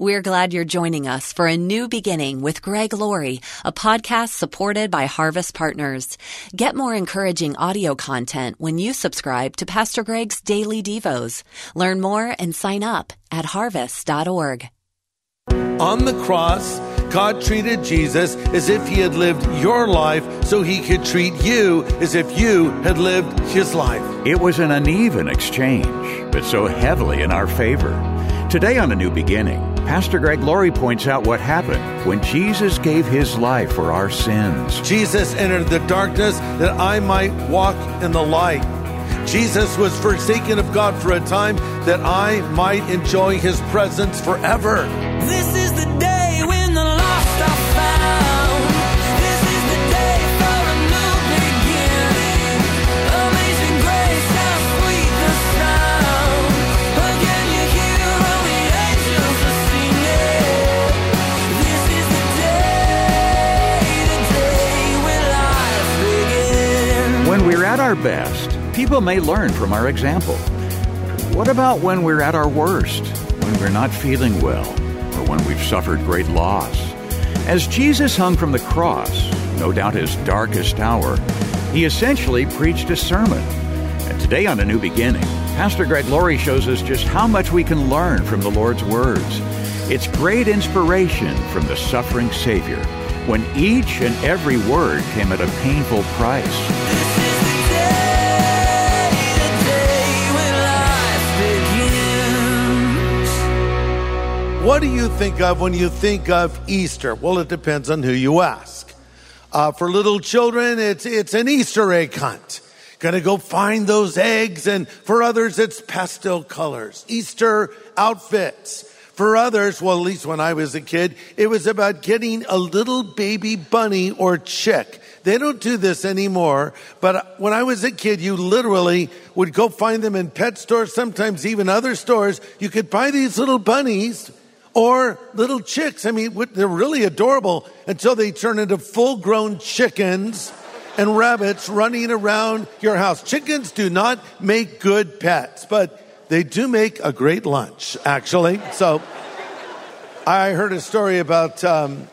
We're glad you're joining us for a new beginning with Greg Laurie, a podcast supported by Harvest Partners. Get more encouraging audio content when you subscribe to Pastor Greg's Daily Devos. Learn more and sign up at harvest.org. On the cross, God treated Jesus as if he had lived your life so he could treat you as if you had lived his life. It was an uneven exchange, but so heavily in our favor. Today on A New Beginning, Pastor Greg Laurie points out what happened when Jesus gave his life for our sins. Jesus entered the darkness that I might walk in the light. Jesus was forsaken of God for a time that I might enjoy his presence forever. This is the our best, people may learn from our example. What about when we're at our worst, when we're not feeling well, or when we've suffered great loss? As Jesus hung from the cross, no doubt his darkest hour, he essentially preached a sermon. And today on A New Beginning, Pastor Greg Laurie shows us just how much we can learn from the Lord's words. It's great inspiration from the suffering Savior when each and every word came at a painful price. What do you think of when you think of Easter? Well, it depends on who you ask. Uh, for little children, it's, it's an Easter egg hunt. Gonna go find those eggs. And for others, it's pastel colors, Easter outfits. For others, well, at least when I was a kid, it was about getting a little baby bunny or chick. They don't do this anymore, but when I was a kid, you literally would go find them in pet stores, sometimes even other stores. You could buy these little bunnies or little chicks. I mean, they're really adorable until they turn into full grown chickens and rabbits running around your house. Chickens do not make good pets, but they do make a great lunch, actually. So I heard a story about um,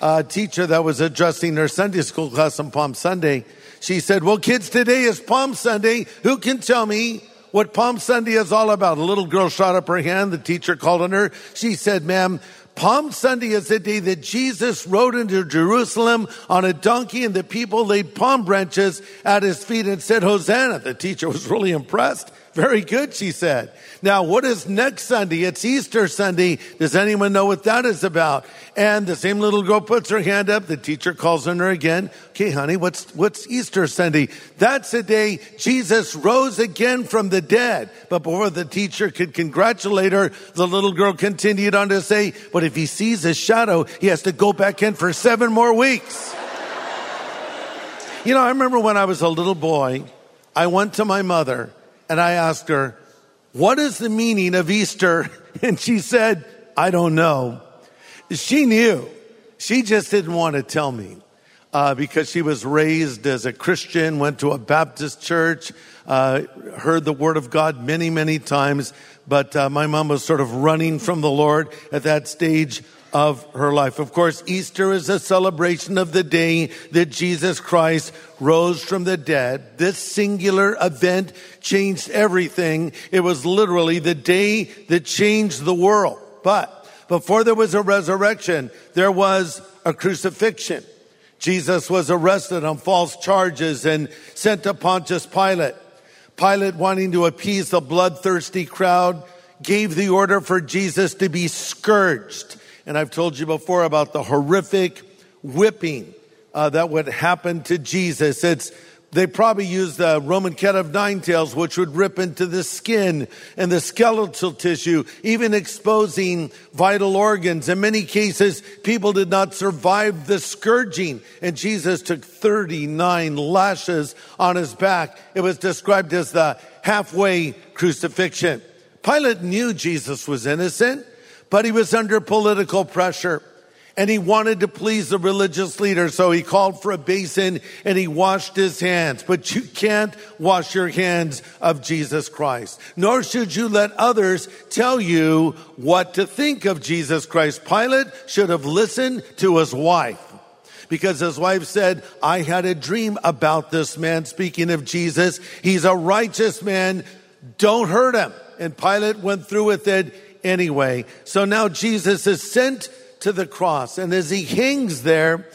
a teacher that was addressing her Sunday school class on Palm Sunday. She said, Well, kids, today is Palm Sunday. Who can tell me what Palm Sunday is all about? A little girl shot up her hand. The teacher called on her. She said, Ma'am, Palm Sunday is the day that Jesus rode into Jerusalem on a donkey and the people laid palm branches at his feet and said, Hosanna. The teacher was really impressed. Very good, she said. Now, what is next Sunday? It's Easter Sunday. Does anyone know what that is about? And the same little girl puts her hand up. The teacher calls on her again. Okay, honey, what's, what's Easter Sunday? That's the day Jesus rose again from the dead. But before the teacher could congratulate her, the little girl continued on to say, but if he sees a shadow, he has to go back in for seven more weeks. You know, I remember when I was a little boy, I went to my mother and I asked her, what is the meaning of Easter? And she said, I don't know. She knew. She just didn't want to tell me. Uh, because she was raised as a Christian, went to a Baptist church, uh, heard the word of God many, many times. But uh, my mom was sort of running from the Lord at that stage of her life. Of course, Easter is a celebration of the day that Jesus Christ rose from the dead. This singular event changed everything. It was literally the day that changed the world. But before there was a resurrection, there was a crucifixion. Jesus was arrested on false charges and sent to Pontius Pilate. Pilate, wanting to appease the bloodthirsty crowd, gave the order for Jesus to be scourged. And I've told you before about the horrific whipping uh, that would happen to Jesus. It's they probably used the Roman cat of nine tails, which would rip into the skin and the skeletal tissue, even exposing vital organs. In many cases, people did not survive the scourging, and Jesus took 39 lashes on his back. It was described as the halfway crucifixion. Pilate knew Jesus was innocent, but he was under political pressure. and he wanted to please the religious leader. So he called for a basin and he washed his hands. But you can't wash your hands of Jesus Christ, nor should you let others tell you what to think of Jesus Christ. Pilate should have listened to his wife because his wife said, I had a dream about this man. Speaking of Jesus, he's a righteous man. Don't hurt him. And Pilate went through with it anyway. So now Jesus is sent to the cross. And as he hangs there,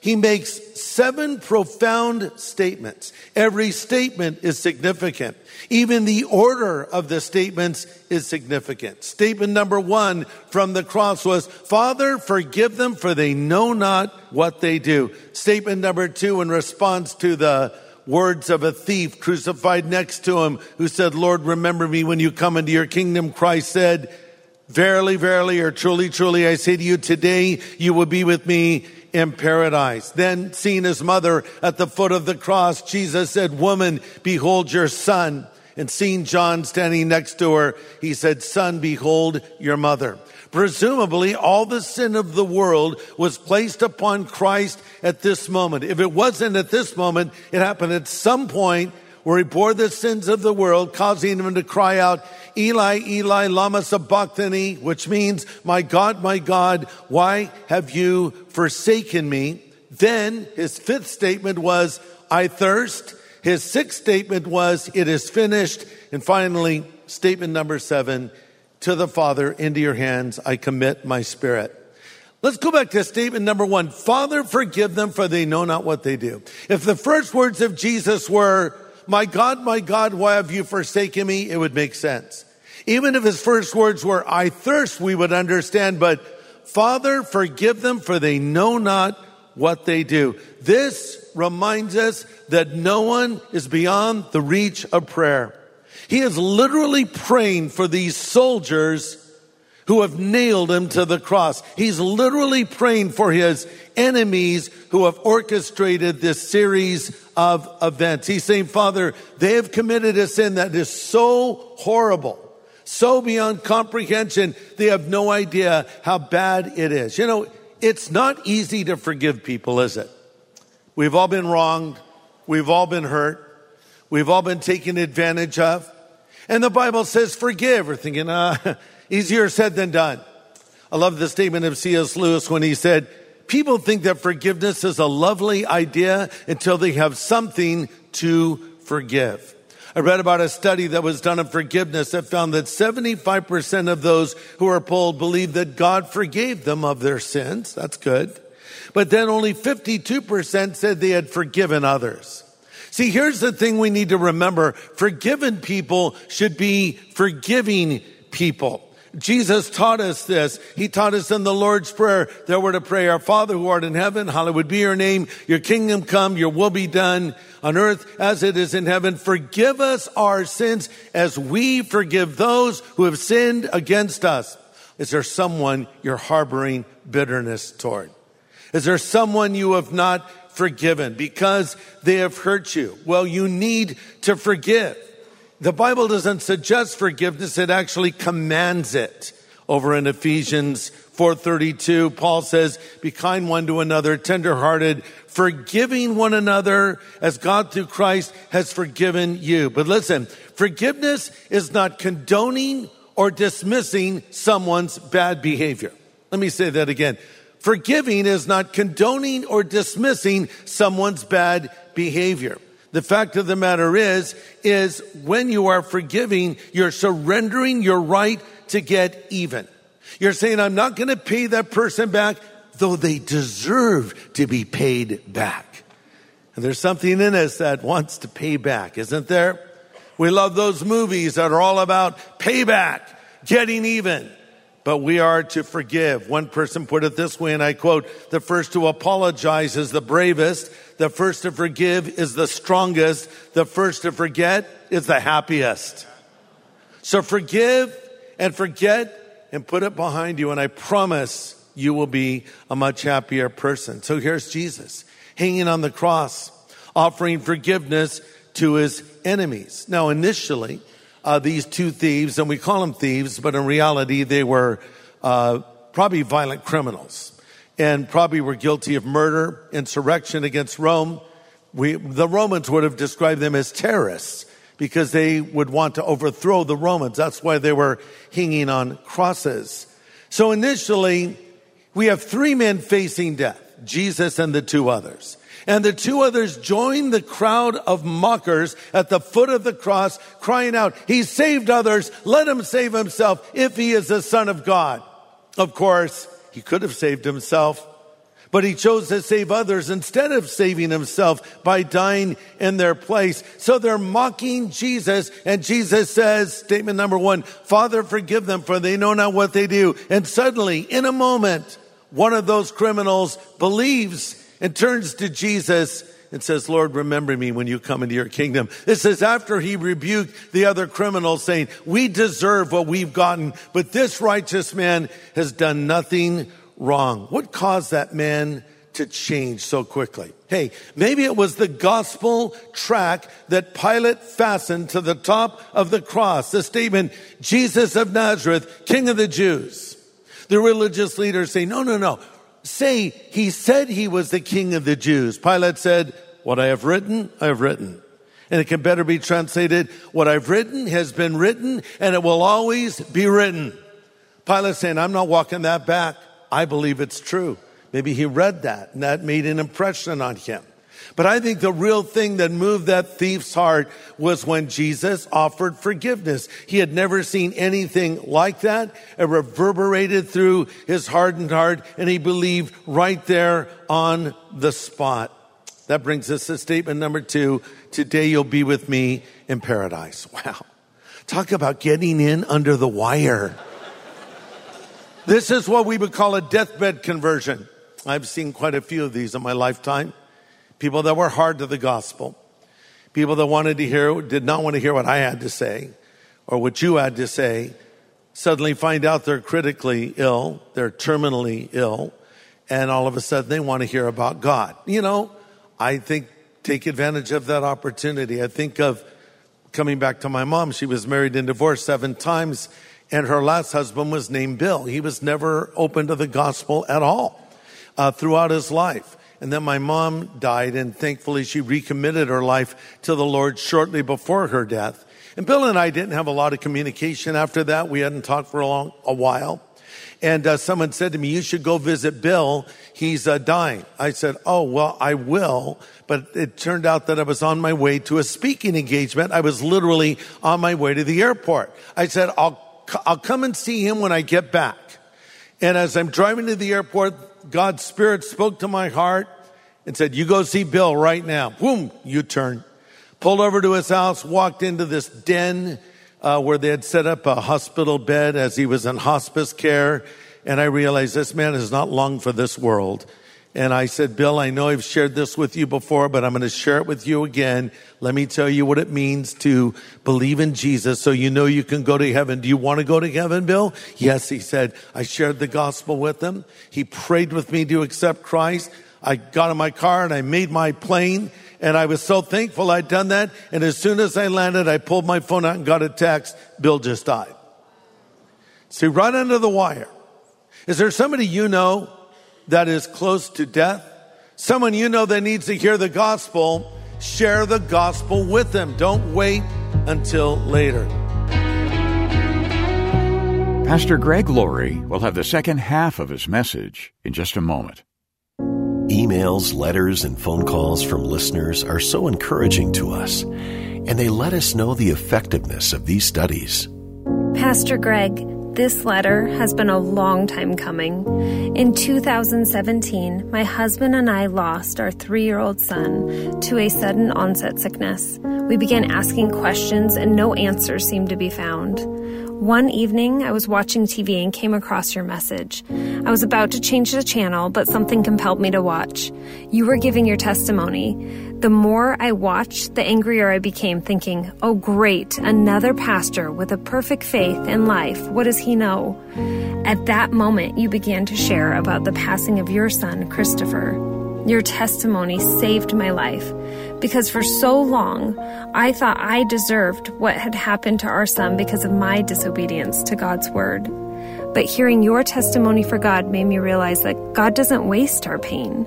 he makes seven profound statements. Every statement is significant. Even the order of the statements is significant. Statement number one from the cross was, Father, forgive them for they know not what they do. Statement number two in response to the words of a thief crucified next to him who said, Lord, remember me when you come into your kingdom. Christ said, Verily, verily, or truly, truly, I say to you, today you will be with me in paradise. Then seeing his mother at the foot of the cross, Jesus said, woman, behold your son. And seeing John standing next to her, he said, son, behold your mother. Presumably all the sin of the world was placed upon Christ at this moment. If it wasn't at this moment, it happened at some point where he bore the sins of the world, causing him to cry out, Eli, Eli, lama sabachthani, which means, my God, my God, why have you forsaken me? Then his fifth statement was, I thirst. His sixth statement was, it is finished. And finally, statement number seven, to the Father, into your hands I commit my spirit. Let's go back to statement number one. Father, forgive them for they know not what they do. If the first words of Jesus were, my God, my God, why have you forsaken me? It would make sense. Even if his first words were, I thirst, we would understand, but Father, forgive them for they know not what they do. This reminds us that no one is beyond the reach of prayer. He is literally praying for these soldiers who have nailed him to the cross. He's literally praying for his enemies who have orchestrated this series of events. He's saying, Father, they have committed a sin that is so horrible, so beyond comprehension, they have no idea how bad it is. You know, it's not easy to forgive people, is it? We've all been wronged. We've all been hurt. We've all been taken advantage of. And the Bible says forgive. We're thinking, uh, easier said than done. I love the statement of C.S. Lewis when he said, people think that forgiveness is a lovely idea until they have something to forgive. I read about a study that was done on forgiveness that found that 75% of those who are polled believe that God forgave them of their sins. That's good. But then only 52% said they had forgiven others. See, here's the thing we need to remember. Forgiven people should be forgiving people. Jesus taught us this. He taught us in the Lord's Prayer that we're to pray, Our Father who art in heaven, hallowed be your name, your kingdom come, your will be done on earth as it is in heaven. Forgive us our sins as we forgive those who have sinned against us. Is there someone you're harboring bitterness toward? Is there someone you have not forgiven because they have hurt you? Well, you need to forgive. The Bible doesn't suggest forgiveness, it actually commands it. Over in Ephesians 4:32, Paul says, "Be kind one to another, tenderhearted, forgiving one another as God through Christ has forgiven you." But listen, forgiveness is not condoning or dismissing someone's bad behavior. Let me say that again. Forgiving is not condoning or dismissing someone's bad behavior. The fact of the matter is, is when you are forgiving, you're surrendering your right to get even. You're saying, I'm not going to pay that person back, though they deserve to be paid back. And there's something in us that wants to pay back, isn't there? We love those movies that are all about payback, getting even but we are to forgive. One person put it this way, and I quote, the first to apologize is the bravest. The first to forgive is the strongest. The first to forget is the happiest. So forgive and forget and put it behind you. And I promise you will be a much happier person. So here's Jesus hanging on the cross, offering forgiveness to his enemies. Now, initially, uh, these two thieves, and we call them thieves, but in reality, they were uh, probably violent criminals. and probably were guilty of murder, insurrection against Rome. We, the Romans would have described them as terrorists because they would want to overthrow the Romans. That's why they were hanging on crosses. So initially, we have three men facing death, Jesus and the two others. And the two others join the crowd of mockers at the foot of the cross, crying out, He saved others, let him save himself if he is the Son of God. Of course, he could have saved himself, but he chose to save others instead of saving himself by dying in their place. So they're mocking Jesus, and Jesus says, statement number one, Father, forgive them, for they know not what they do. And suddenly, in a moment, one of those criminals believes and turns to Jesus and says, Lord, remember me when you come into your kingdom. This is after he rebuked the other criminals saying, we deserve what we've gotten, but this righteous man has done nothing wrong. What caused that man to change so quickly? Hey, maybe it was the gospel track that Pilate fastened to the top of the cross. The statement, Jesus of Nazareth, King of the Jews. The religious leaders say, no, no, no say he said he was the king of the Jews. Pilate said, what I have written, I have written. And it can better be translated, what I've written has been written and it will always be written. Pilate saying, I'm not walking that back. I believe it's true. Maybe he read that and that made an impression on him. But I think the real thing that moved that thief's heart was when Jesus offered forgiveness. He had never seen anything like that. It reverberated through his hardened heart and he believed right there on the spot. That brings us to statement number two. Today you'll be with me in paradise. Wow. Talk about getting in under the wire. This is what we would call a deathbed conversion. I've seen quite a few of these in my lifetime people that were hard to the gospel, people that wanted to hear, did not want to hear what I had to say or what you had to say, suddenly find out they're critically ill, they're terminally ill, and all of a sudden they want to hear about God. You know, I think take advantage of that opportunity. I think of coming back to my mom. She was married and divorced seven times, and her last husband was named Bill. He was never open to the gospel at all uh, throughout his life. And then my mom died, and thankfully she recommitted her life to the Lord shortly before her death. And Bill and I didn't have a lot of communication after that. We hadn't talked for a long, a while. And uh, someone said to me, "You should go visit Bill. He's uh, dying." I said, "Oh well, I will." But it turned out that I was on my way to a speaking engagement. I was literally on my way to the airport. I said, "I'll I'll come and see him when I get back." And as I'm driving to the airport, God's Spirit spoke to my heart and said, You go see Bill right now. Boom, you turn. Pulled over to his house, walked into this den uh, where they had set up a hospital bed as he was in hospice care. And I realized this man is not long for this world. And I said, Bill, I know I've shared this with you before, but I'm going to share it with you again. Let me tell you what it means to believe in Jesus so you know you can go to heaven. Do you want to go to heaven, Bill? Yes, he said. I shared the gospel with him. He prayed with me to accept Christ. I got in my car and I made my plane and I was so thankful I'd done that. And as soon as I landed, I pulled my phone out and got a text. Bill just died. See, right under the wire. Is there somebody you know that is close to death, someone you know that needs to hear the gospel, share the gospel with them. Don't wait until later. Pastor Greg Laurie will have the second half of his message in just a moment. Emails, letters, and phone calls from listeners are so encouraging to us, and they let us know the effectiveness of these studies. Pastor Greg, this letter has been a long time coming. In 2017, my husband and I lost our three year old son to a sudden onset sickness. We began asking questions and no answers seemed to be found. One evening, I was watching TV and came across your message. I was about to change the channel, but something compelled me to watch. You were giving your testimony. The more I watched, the angrier I became, thinking, oh, great, another pastor with a perfect faith in life. What does he know? At that moment, you began to share about the passing of your son, Christopher. Your testimony saved my life because for so long I thought I deserved what had happened to our son because of my disobedience to God's word. But hearing your testimony for God made me realize that God doesn't waste our pain.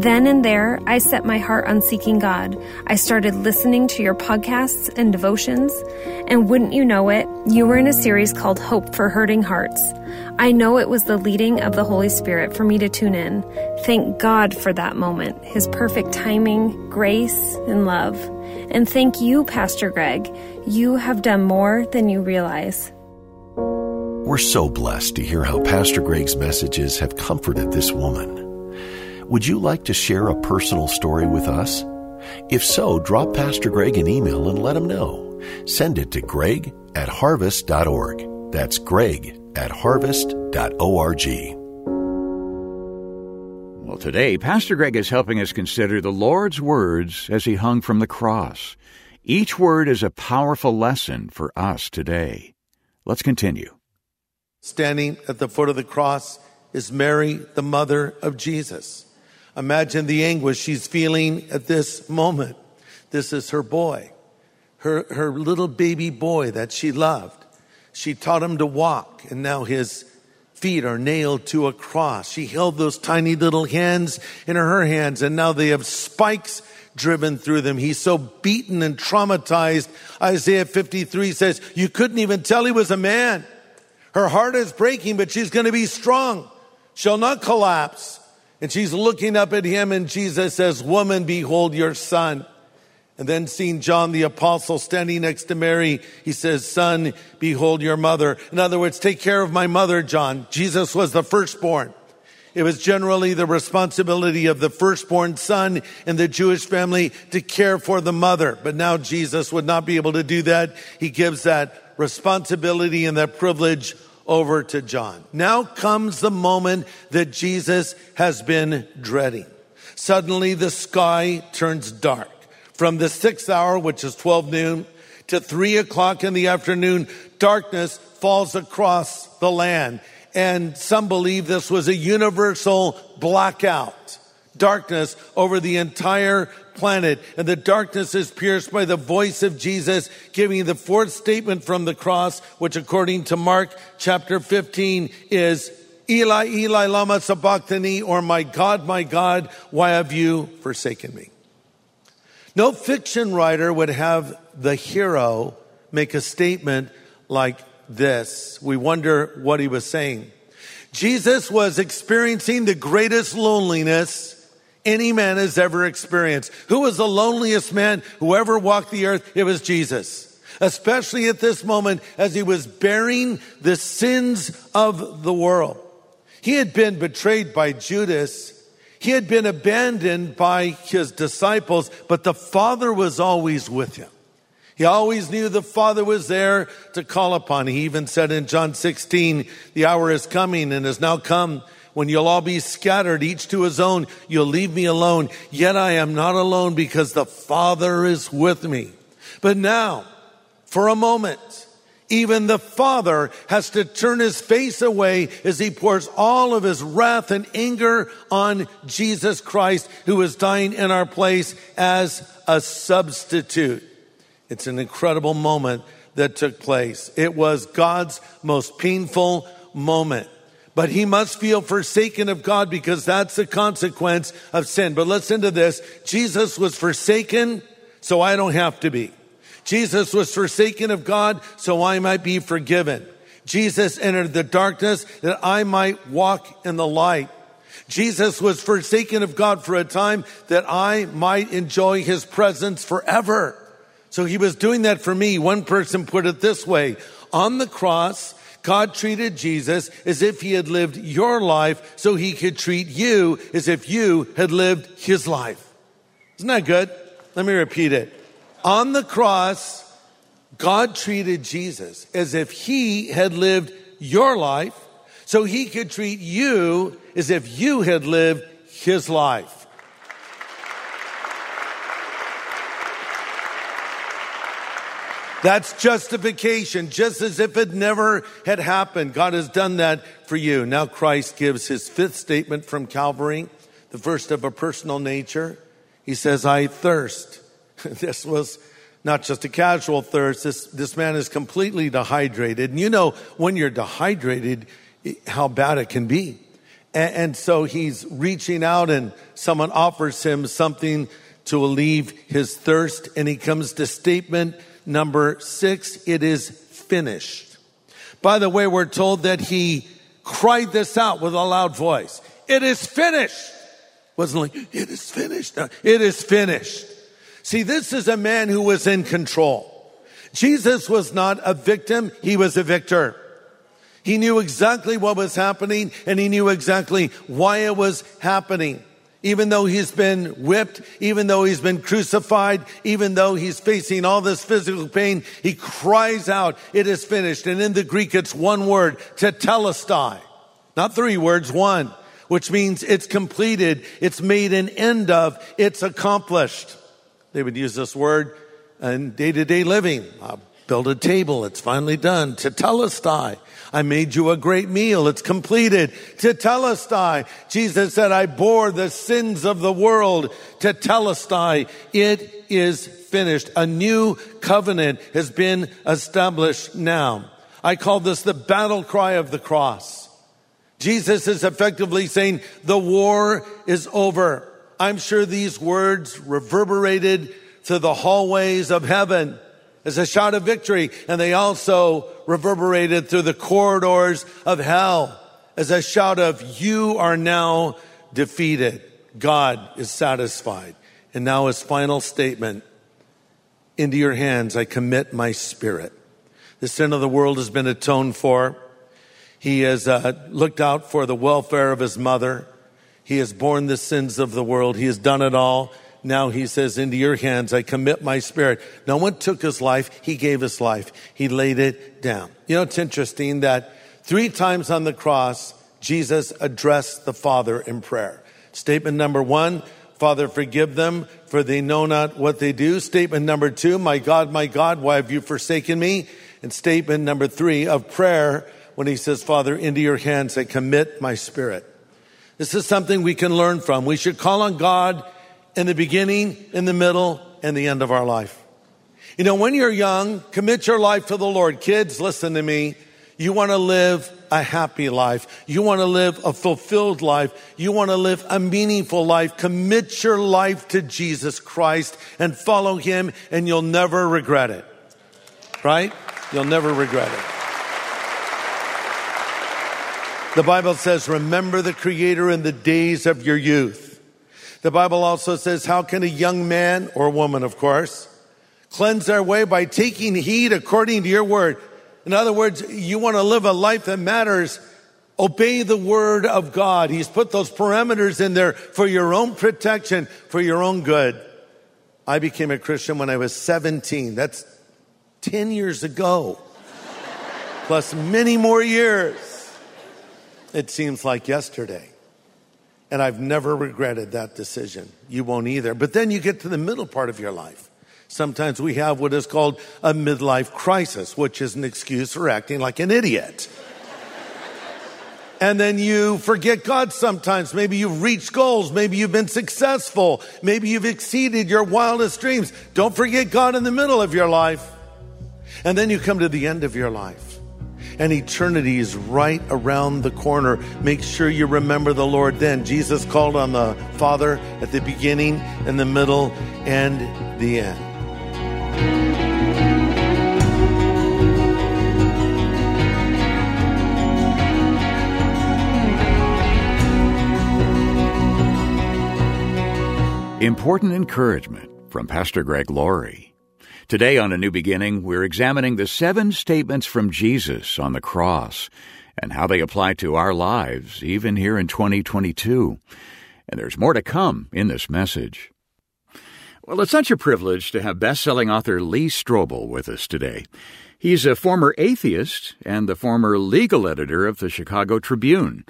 Then and there, I set my heart on seeking God. I started listening to your podcasts and devotions, and wouldn't you know it, you were in a series called Hope for Hurting Hearts. I know it was the leading of the Holy Spirit for me to tune in. Thank God for that moment, His perfect timing, grace, and love. And thank you, Pastor Greg. You have done more than you realize. We're so blessed to hear how Pastor Greg's messages have comforted this woman. Would you like to share a personal story with us? If so, drop Pastor Greg an email and let him know. Send it to greg at harvest.org. That's greg at harvest.org. Well, today, Pastor Greg is helping us consider the Lord's words as he hung from the cross. Each word is a powerful lesson for us today. Let's continue. Standing at the foot of the cross is Mary, the mother of Jesus. Imagine the anguish she's feeling at this moment. This is her boy, her, her little baby boy that she loved. She taught him to walk, and now his feet are nailed to a cross. She held those tiny little hands in her hands, and now they have spikes driven through them. He's so beaten and traumatized. Isaiah 53 says, You couldn't even tell he was a man. Her heart is breaking, but she's going to be strong. She'll not collapse. And she's looking up at him, and Jesus says, Woman, behold your son. And then seeing John the apostle standing next to Mary, he says, Son, behold your mother. In other words, take care of my mother, John. Jesus was the firstborn. It was generally the responsibility of the firstborn son in the Jewish family to care for the mother. But now Jesus would not be able to do that. He gives that responsibility and that privilege over to John. Now comes the moment that Jesus has been dreading. Suddenly the sky turns dark. From the sixth hour, which is 12 noon, to three o'clock in the afternoon, darkness falls across the land. And some believe this was a universal blackout. Darkness over the entire planet. And the darkness is pierced by the voice of Jesus giving the fourth statement from the cross, which according to Mark chapter 15 is Eli, Eli, lama sabachthani, or my God, my God, why have you forsaken me? No fiction writer would have the hero make a statement like this. We wonder what he was saying. Jesus was experiencing the greatest loneliness any man has ever experienced. Who was the loneliest man who ever walked the earth? It was Jesus. Especially at this moment as he was bearing the sins of the world. He had been betrayed by Judas. He had been abandoned by his disciples, but the Father was always with him. He always knew the Father was there to call upon. He even said in John 16, the hour is coming and has now come when you'll all be scattered, each to his own, you'll leave me alone. Yet I am not alone because the Father is with me. But now, for a moment, even the Father has to turn his face away as he pours all of his wrath and anger on Jesus Christ, who is dying in our place as a substitute. It's an incredible moment that took place. It was God's most painful moment. But he must feel forsaken of God because that's the consequence of sin. But listen to this. Jesus was forsaken, so I don't have to be. Jesus was forsaken of God, so I might be forgiven. Jesus entered the darkness that I might walk in the light. Jesus was forsaken of God for a time that I might enjoy his presence forever. So he was doing that for me. One person put it this way. On the cross, God treated Jesus as if he had lived your life so he could treat you as if you had lived his life. Isn't that good? Let me repeat it. On the cross, God treated Jesus as if he had lived your life so he could treat you as if you had lived his life. That's justification, just as if it never had happened. God has done that for you. Now Christ gives his fifth statement from Calvary, the first of a personal nature. He says, I thirst. This was not just a casual thirst. This, this man is completely dehydrated. And you know, when you're dehydrated, how bad it can be. And, and so he's reaching out and someone offers him something to relieve his thirst. And he comes to statement number six. It is finished. By the way, we're told that he cried this out with a loud voice. It is finished. Wasn't like, it is finished. No, it is finished. See, this is a man who was in control. Jesus was not a victim. He was a victor. He knew exactly what was happening and he knew exactly why it was happening. Even though he's been whipped, even though he's been crucified, even though he's facing all this physical pain, he cries out, it is finished. And in the Greek, it's one word, tetelestai. Not three words, one, which means it's completed, it's made an end of, it's accomplished. They would use this word in day to day living. Uh, Build a table. It's finally done. Tetelestai. I made you a great meal. It's completed. Tetelestai. Jesus said, I bore the sins of the world. Tetelestai. It is finished. A new covenant has been established now. I call this the battle cry of the cross. Jesus is effectively saying the war is over. I'm sure these words reverberated through the hallways of heaven as a shout of victory, and they also reverberated through the corridors of hell as a shout of, You are now defeated. God is satisfied. And now his final statement Into your hands I commit my spirit. The sin of the world has been atoned for. He has uh, looked out for the welfare of his mother. He has borne the sins of the world. He has done it all. Now he says, into your hands, I commit my spirit. No one took his life. He gave his life. He laid it down. You know, it's interesting that three times on the cross, Jesus addressed the Father in prayer. Statement number one, Father, forgive them for they know not what they do. Statement number two, my God, my God, why have you forsaken me? And statement number three of prayer, when he says, Father, into your hands I commit my spirit. This is something we can learn from. We should call on God in the beginning, in the middle, and the end of our life. You know, when you're young, commit your life to the Lord. Kids, listen to me. You want to live a happy life. You want to live a fulfilled life. You want to live a meaningful life. Commit your life to Jesus Christ and follow Him and you'll never regret it. Right? You'll never regret it. The Bible says, remember the Creator in the days of your youth. The Bible also says, how can a young man or woman, of course, cleanse their way by taking heed according to your word? In other words, you want to live a life that matters. Obey the word of God. He's put those parameters in there for your own protection, for your own good. I became a Christian when I was 17. That's 10 years ago, plus many more years. It seems like yesterday. And I've never regretted that decision. You won't either. But then you get to the middle part of your life. Sometimes we have what is called a midlife crisis, which is an excuse for acting like an idiot. and then you forget God sometimes. Maybe you've reached goals. Maybe you've been successful. Maybe you've exceeded your wildest dreams. Don't forget God in the middle of your life. And then you come to the end of your life and eternity is right around the corner. Make sure you remember the Lord then. Jesus called on the Father at the beginning, in the middle, and the end. Important encouragement from Pastor Greg Laurie. Today on A New Beginning, we're examining the seven statements from Jesus on the cross and how they apply to our lives, even here in 2022. And there's more to come in this message. Well, it's such a privilege to have best-selling author Lee Strobel with us today. He's a former atheist and the former legal editor of the Chicago Tribune.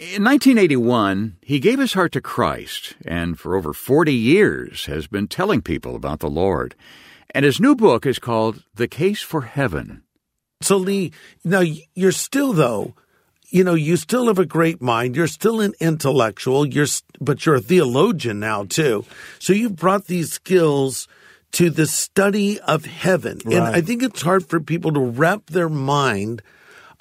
In 1981, he gave his heart to Christ and for over 40 years has been telling people about the Lord. And his new book is called The Case for Heaven. So, Lee, now you're still, though, you know, you still have a great mind. You're still an intellectual. You're, but you're a theologian now, too. So you've brought these skills to the study of heaven. And I think it's hard for people to wrap their mind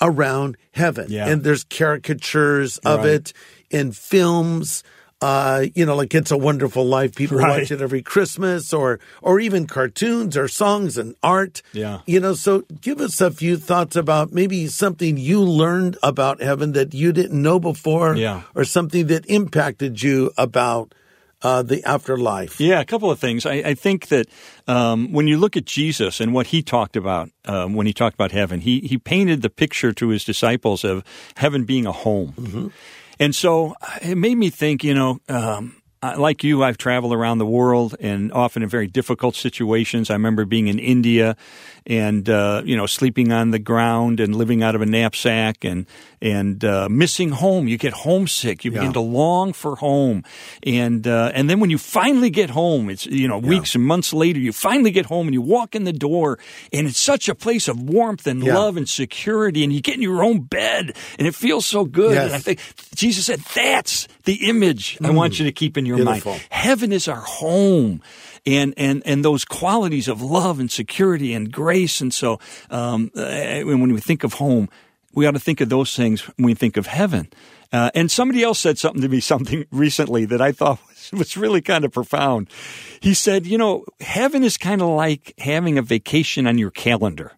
around heaven. Yeah. And there's caricatures of Right. it in films. Uh, you know, like It's a Wonderful Life. People Right. watch it every Christmas or, or even cartoons or songs and art. Yeah. You know, so give us a few thoughts about maybe something you learned about heaven that you didn't know before. Yeah. Or something that impacted you about uh, the afterlife. Yeah, a couple of things. I, I think that um, when you look at Jesus and what he talked about um, when he talked about heaven, he he painted the picture to his disciples of heaven being a home, and so uh, it made me think. You know. Um, I- like you, I've traveled around the world and often in very difficult situations. I remember being in India and uh, you know sleeping on the ground and living out of a knapsack and and uh, missing home. You get homesick. You begin to long for home, and uh, and then when you finally get home, it's you know weeks and months later, you finally get home and you walk in the door, and it's such a place of warmth and Yeah. love and security, and you get in your own bed, and it feels so good. Yes. And I think Jesus said that's the image I want you to keep in your Beautiful. mind. Heaven is our home. And, and, and those qualities of love and security and grace. And so, um, uh, when we think of home, we ought to think of those things when we think of heaven. Uh, and somebody else said something to me something recently that I thought was, was really kind of profound. He said, you know, heaven is kind of like having a vacation on your calendar.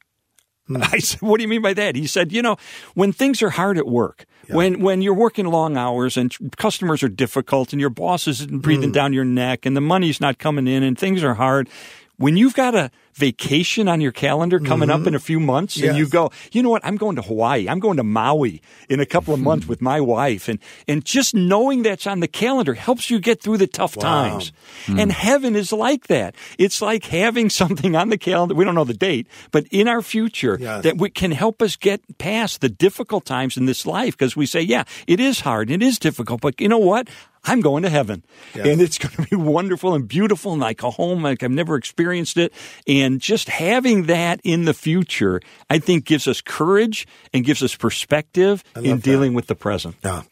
I said, "What do you mean by that?" He said, "You know, when things are hard at work, when when you're working long hours and customers are difficult and your boss isn't breathing Mm. down your neck and the money's not coming in and things are hard, when you've got a vacation on your calendar coming up in a few months and you Mm-hmm. Go, you know what, I'm going to Hawaii, I'm going to Maui in a couple of Hmm. months with my wife, and and just knowing that's on the calendar helps you get through the tough times. Hmm. And heaven is like that. It's like having something on the calendar. We don't know the date, but in our future Yes. that we can help us get past the difficult times in this life because we say, yeah, it is hard, it is difficult, but you know what? I'm going to heaven and it's going to be wonderful and beautiful and like a home like I've never experienced it. And just having that in the future, I think gives us courage and gives us perspective in that. dealing with the present. Yeah.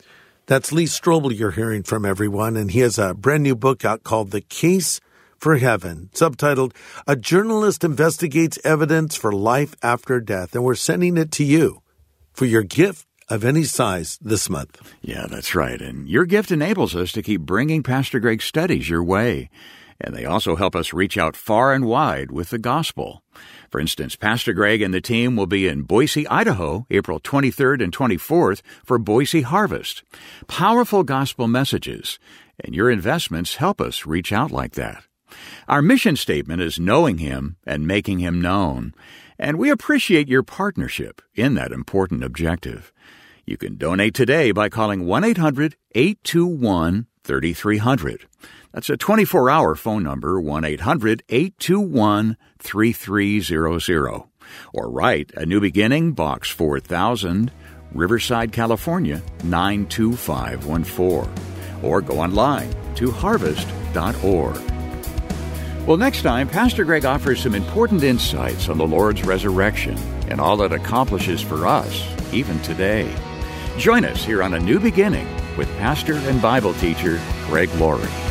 That's Lee Strobel you're hearing from everyone, and he has a brand new book out called The Case for Heaven, subtitled A Journalist Investigates Evidence for Life After Death. And we're sending it to you for your gift of any size this month. Yeah, that's right. And your gift enables us to keep bringing Pastor Greg's studies your way. And they also help us reach out far and wide with the gospel. For instance, Pastor Greg and the team will be in Boise, Idaho, April 23rd and 24th for Boise Harvest. Powerful gospel messages. And your investments help us reach out like that. Our mission statement is knowing Him and making Him known. And we appreciate your partnership in that important objective. You can donate today by calling 1 800 821 3300. That's a 24 hour phone number, 1 800 821 3300. Or write A New Beginning, Box 4000, Riverside, California 92514. Or go online to harvest.org. Well, next time, Pastor Greg offers some important insights on the Lord's resurrection and all it accomplishes for us, even today. Join us here on A New Beginning with pastor and Bible teacher Greg Laurie.